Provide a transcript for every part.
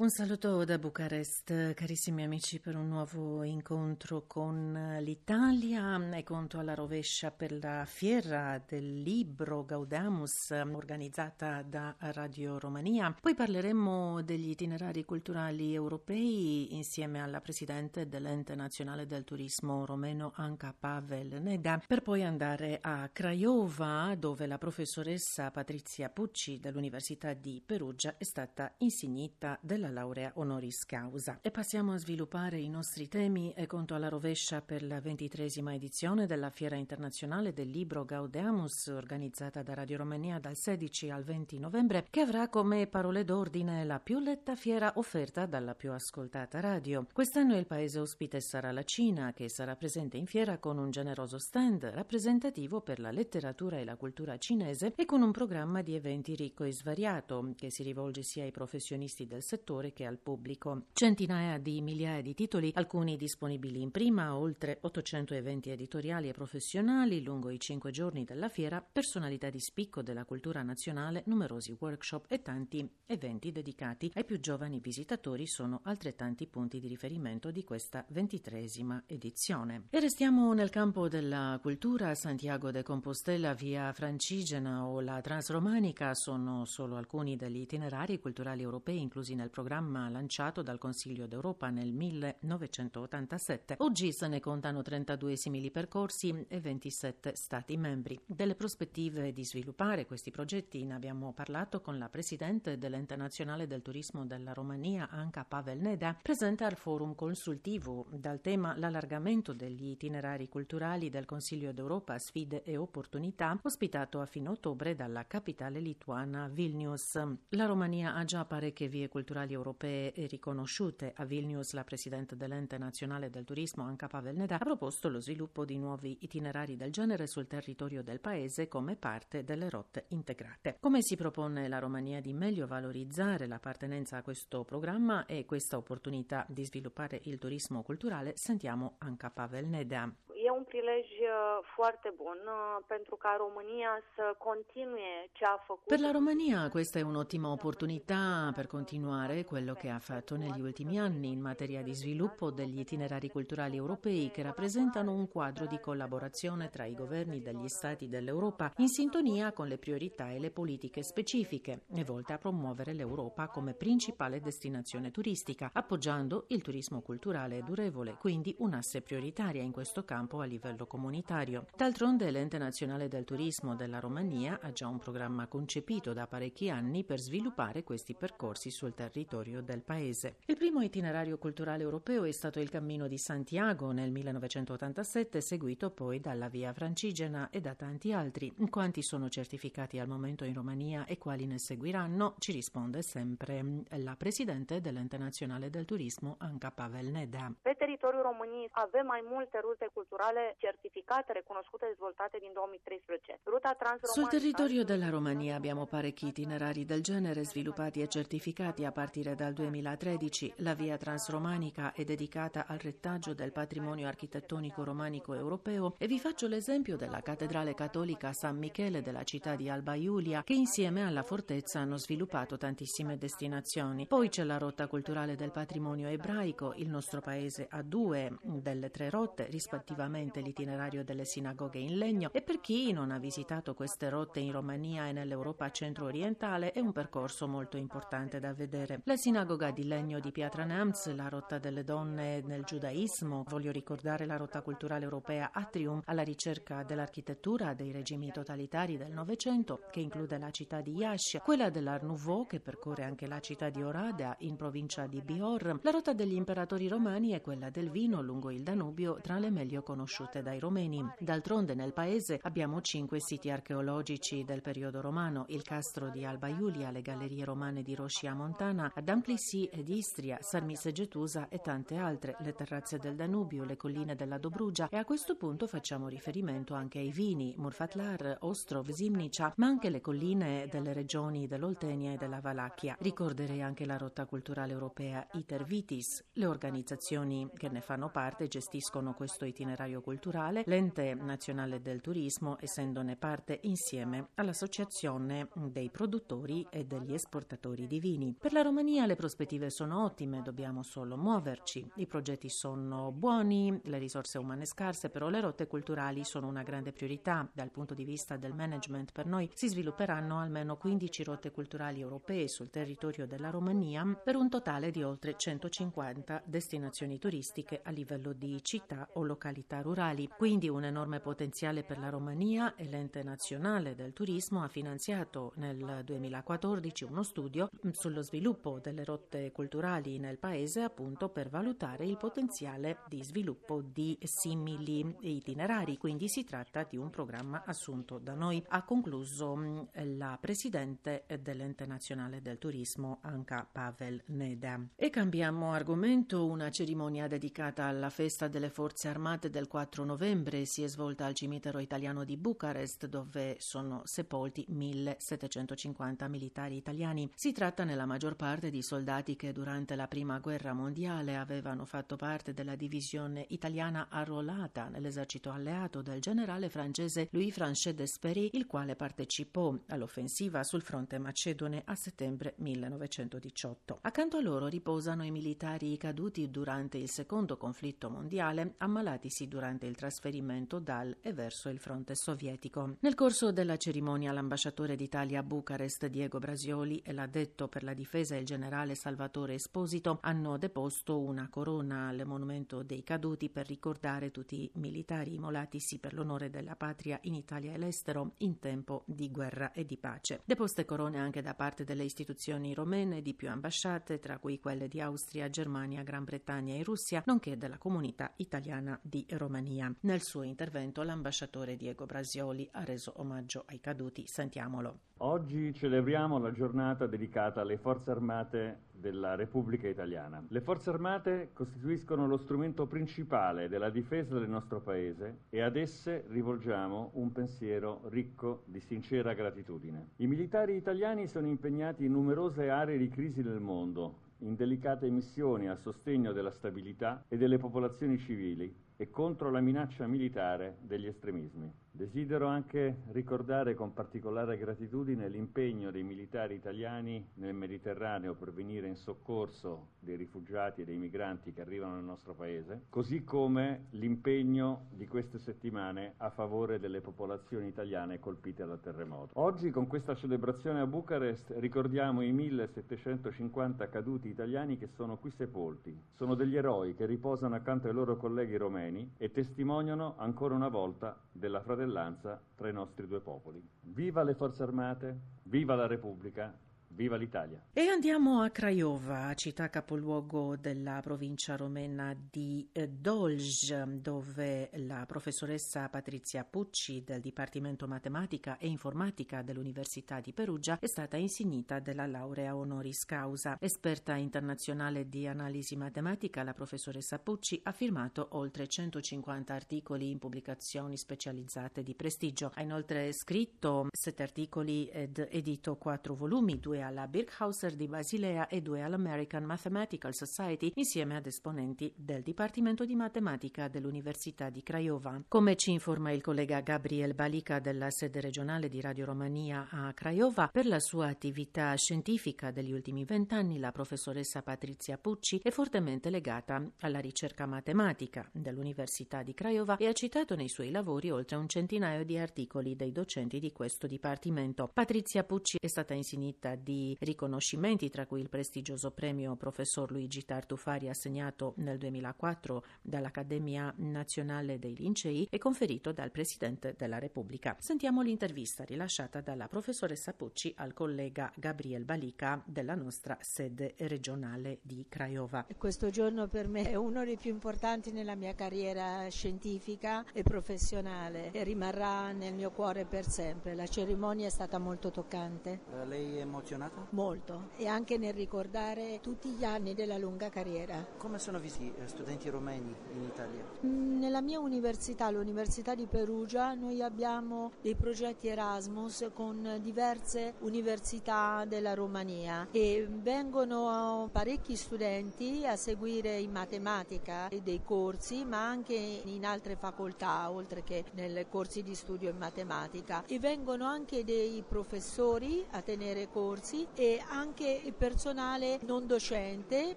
Un saluto da Bucarest, carissimi amici, per un nuovo incontro con l'Italia e conto alla rovescia per la fiera del libro Gaudamus organizzata da Radio Romania. Poi parleremo degli itinerari culturali europei insieme alla presidente dell'Ente Nazionale del Turismo romeno Anca Pavel Neda, per poi andare a Craiova dove la professoressa Patrizia Pucci dell'Università di Perugia è stata insignita della la laurea honoris causa. E passiamo a sviluppare i nostri temi e conto alla rovescia per la ventitresima edizione della Fiera Internazionale del Libro Gaudeamus, organizzata da Radio Romania dal 16 al 20 novembre, che avrà come parole d'ordine la più letta fiera offerta dalla più ascoltata radio. Quest'anno il paese ospite sarà la Cina, che sarà presente in fiera con un generoso stand rappresentativo per la letteratura e la cultura cinese e con un programma di eventi ricco e svariato, che si rivolge sia ai professionisti del settore lettore che al pubblico. Centinaia di migliaia di titoli, alcuni disponibili in prima, oltre 800 eventi editoriali e professionali lungo i cinque giorni della fiera, personalità di spicco della cultura nazionale, numerosi workshop e tanti eventi dedicati ai più giovani visitatori sono altrettanti punti di riferimento di questa ventitresima edizione. E restiamo nel campo della cultura. Santiago de Compostela, via Francigena o la Transromanica sono solo alcuni degli itinerari culturali europei inclusi nel programma programma lanciato dal Consiglio d'Europa nel 1987. Oggi se ne contano 32 simili percorsi e 27 Stati membri. Delle prospettive di sviluppare questi progetti ne abbiamo parlato con la Presidente dell'Ente Nazionale del Turismo della Romania, Anca Pavel Neda, presente al forum consultivo dal tema l'allargamento degli itinerari culturali del Consiglio d'Europa, sfide e opportunità, ospitato a fine ottobre dalla capitale lituana Vilnius. La Romania ha già parecchie vie culturali europee riconosciute. A Vilnius la Presidente dell'Ente Nazionale del Turismo, Anca Pavel Neda, ha proposto lo sviluppo di nuovi itinerari del genere sul territorio del Paese come parte delle rotte integrate. Come si propone la Romania di meglio valorizzare l'appartenenza a questo programma e questa opportunità di sviluppare il turismo culturale, sentiamo Anca Pavel Neda. E un prilej uh, foarte bun uh, pentru ca România să continue ce a făcut. Per la Romania questa è un'ottima opportunità per continuare quello che ha fatto negli ultimi anni in materia di sviluppo degli itinerari culturali europei che rappresentano un quadro di collaborazione tra i governi degli Stati dell'Europa in sintonia con le priorità e le politiche specifiche e volte a promuovere l'Europa come principale destinazione turistica, appoggiando il turismo culturale durevole, quindi un'asse prioritaria in questo campo a livello comunitario. D'altronde l'Ente Nazionale del Turismo della Romania ha già un programma concepito da parecchi anni per sviluppare questi percorsi sul territorio del paese. Il primo itinerario culturale europeo è stato il Cammino di Santiago nel 1987, seguito poi dalla Via Francigena e da tanti altri. Quanti sono certificati al momento in Romania e quali ne seguiranno? Ci risponde sempre la Presidente dell'Ente Nazionale del Turismo, Anca Pavel Neda. Pe territoriul României avem mai multe rute culturali culturale certificate, riconosciute e dezvoltate din 2013. Ruta Sul territorio della Romania abbiamo parecchi itinerari del genere sviluppati e certificati a partire dal 2013. La via transromanica è dedicata al retaggio del patrimonio architettonico romanico europeo e vi faccio l'esempio della cattedrale cattolica San Michele della città di Alba Iulia che insieme alla fortezza hanno sviluppato tantissime destinazioni. Poi c'è la rotta culturale del patrimonio ebraico, il nostro paese ha due delle tre rotte rispettivamente nuovamente l'itinerario delle sinagoghe in legno e per chi non ha visitato queste rotte in Romania e nell'Europa centro-orientale è un percorso molto importante da vedere. La sinagoga di legno di Pietra Neamz, la rotta delle donne nel giudaismo, voglio ricordare la rotta culturale europea Atrium alla ricerca dell'architettura dei regimi totalitari del Novecento che include la città di Iași, quella dell'Art Nouveau che percorre anche la città di Oradea in provincia di Bihor, la rotta degli imperatori romani e quella del vino lungo il Danubio tra le meglio conosciute conosciute dai romeni. D'altronde nel paese abbiamo cinque siti archeologici del periodo romano, il castro di Alba Iulia, le gallerie romane di Roscia Montana, ad Amplissì ed Istria, Sarmis Getusa e tante altre, le terrazze del Danubio, le colline della Dobrugia e a questo punto facciamo riferimento anche ai vini, Murfatlar, Ostrov, Zimnica, ma anche le colline delle regioni dell'Oltenia e della Valacchia. Ricorderei anche la rotta culturale europea Iter Vitis. Le organizzazioni che ne fanno parte gestiscono questo itinerario territorio culturale, l'ente nazionale del turismo, essendone parte insieme all'Associazione dei produttori e degli esportatori di vini. Per la Romania le prospettive sono ottime, dobbiamo solo muoverci. I progetti sono buoni, le risorse umane scarse, però le rotte culturali sono una grande priorità. Dal punto di vista del management per noi si svilupperanno almeno 15 rotte culturali europee sul territorio della Romania per un totale di oltre 150 destinazioni turistiche a livello di città o località rurali. Quindi un enorme potenziale per la Romania e l'ente nazionale del turismo ha finanziato nel 2014 uno studio sullo sviluppo delle rotte culturali nel paese appunto per valutare il potenziale di sviluppo di simili itinerari. Quindi si tratta di un programma assunto da noi. Ha concluso la presidente dell'ente nazionale del turismo Anka Pavel Neda. E cambiamo argomento. Una cerimonia dedicata alla festa delle forze armate del 4 novembre si è svolta al cimitero italiano di Bucarest dove sono sepolti 1750 militari italiani. Si tratta nella maggior parte di soldati che durante la prima guerra mondiale avevano fatto parte della divisione italiana arruolata nell'esercito alleato del generale francese Louis Franchet d'Espery, il quale partecipò all'offensiva sul fronte macedone a settembre 1918. Accanto a loro riposano i militari caduti durante il secondo conflitto mondiale, ammalatisi durante il trasferimento dal e verso il fronte sovietico. Nel corso della cerimonia l'ambasciatore d'Italia a Bucarest Diego Brasioli e l'addetto per la difesa il generale Salvatore Esposito hanno deposto una corona al monumento dei caduti per ricordare tutti i militari immolatisi per l'onore della patria in Italia e l'estero in tempo di guerra e di pace. Deposte corone anche da parte delle istituzioni romene di più ambasciate, tra cui quelle di Austria, Germania, Gran Bretagna e Russia, nonché della comunità italiana di Romania. Nel suo intervento l'ambasciatore Diego Brasioli ha reso omaggio ai caduti. Sentiamolo. Oggi celebriamo la giornata dedicata alle forze armate della Repubblica Italiana. Le forze armate costituiscono lo strumento principale della difesa del nostro Paese e ad esse rivolgiamo un pensiero ricco di sincera gratitudine. I militari italiani sono impegnati in numerose aree di crisi nel mondo, in delicate missioni a sostegno della stabilità e delle popolazioni civili e contro la minaccia militare degli estremismi. Desidero anche ricordare con particolare gratitudine l'impegno dei militari italiani nel Mediterraneo per venire in soccorso dei rifugiati e dei migranti che arrivano nel nostro paese, così come l'impegno di queste settimane a favore delle popolazioni italiane colpite dal terremoto. Oggi con questa celebrazione a Bucarest ricordiamo i 1750 caduti italiani che sono qui sepolti. Sono degli eroi che riposano accanto ai loro colleghi romeni e testimoniano ancora una volta della fratellanza tra i nostri due popoli. Viva le forze armate, viva la Repubblica, Viva l'Italia! E andiamo a Craiova, città capoluogo della provincia romena di eh, Dolj, dove la professoressa Patrizia Pucci del Dipartimento Matematica e Informatica dell'Università di Perugia è stata insignita della laurea honoris causa. Esperta internazionale di analisi matematica, la professoressa Pucci ha firmato oltre 150 articoli in pubblicazioni specializzate di prestigio. Ha inoltre scritto sette articoli ed edito quattro volumi, due alla Birkhauser di Basilea e due all'American Mathematical Society insieme ad esponenti del Dipartimento di Matematica dell'Università di Craiova. Come ci informa il collega Gabriel Balica della sede regionale di Radio Romania a Craiova, per la sua attività scientifica degli ultimi vent'anni la professoressa Patrizia Pucci è fortemente legata alla ricerca matematica dell'Università di Craiova e ha citato nei suoi lavori oltre un centinaio di articoli dei docenti di questo dipartimento. Patrizia Pucci è stata insignita di riconoscimenti, tra cui il prestigioso premio professor Luigi Tartufari assegnato nel 2004 dall'Accademia Nazionale dei Lincei e conferito dal Presidente della Repubblica. Sentiamo l'intervista rilasciata dalla professoressa Pucci al collega Gabriel Balica della nostra sede regionale di Craiova. Questo giorno per me è uno dei più importanti nella mia carriera scientifica e professionale e rimarrà nel mio cuore per sempre. La cerimonia è stata molto toccante. Lei è emozionata emozionato? Molto, e anche nel ricordare tutti gli anni della lunga carriera. Come sono visti gli studenti romeni in Italia? Mm, nella mia università, l'Università di Perugia, noi abbiamo dei progetti Erasmus con diverse università della Romania e vengono parecchi studenti a seguire in matematica dei corsi, ma anche in altre facoltà, oltre che nei corsi di studio in matematica. E vengono anche dei professori a tenere corsi e anche il personale non docente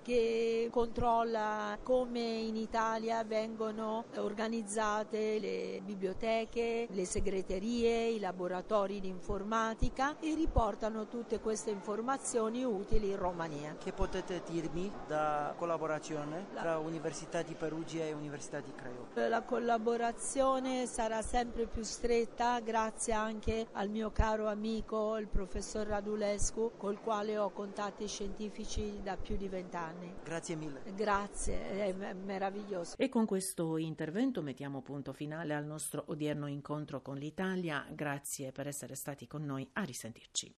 che controlla come in Italia vengono organizzate le biblioteche, le segreterie, i laboratori di informatica e riportano tutte queste informazioni utili in Romania. Che potete dirmi da collaborazione tra Università di Perugia e Università di Creo? La collaborazione sarà sempre più stretta grazie anche al mio caro amico il professor Radulescu col quale ho contatti scientifici da più di vent'anni. Grazie mille. Grazie, è meraviglioso. E con questo intervento mettiamo punto finale al nostro odierno incontro con l'Italia. Grazie per essere stati con noi. A risentirci.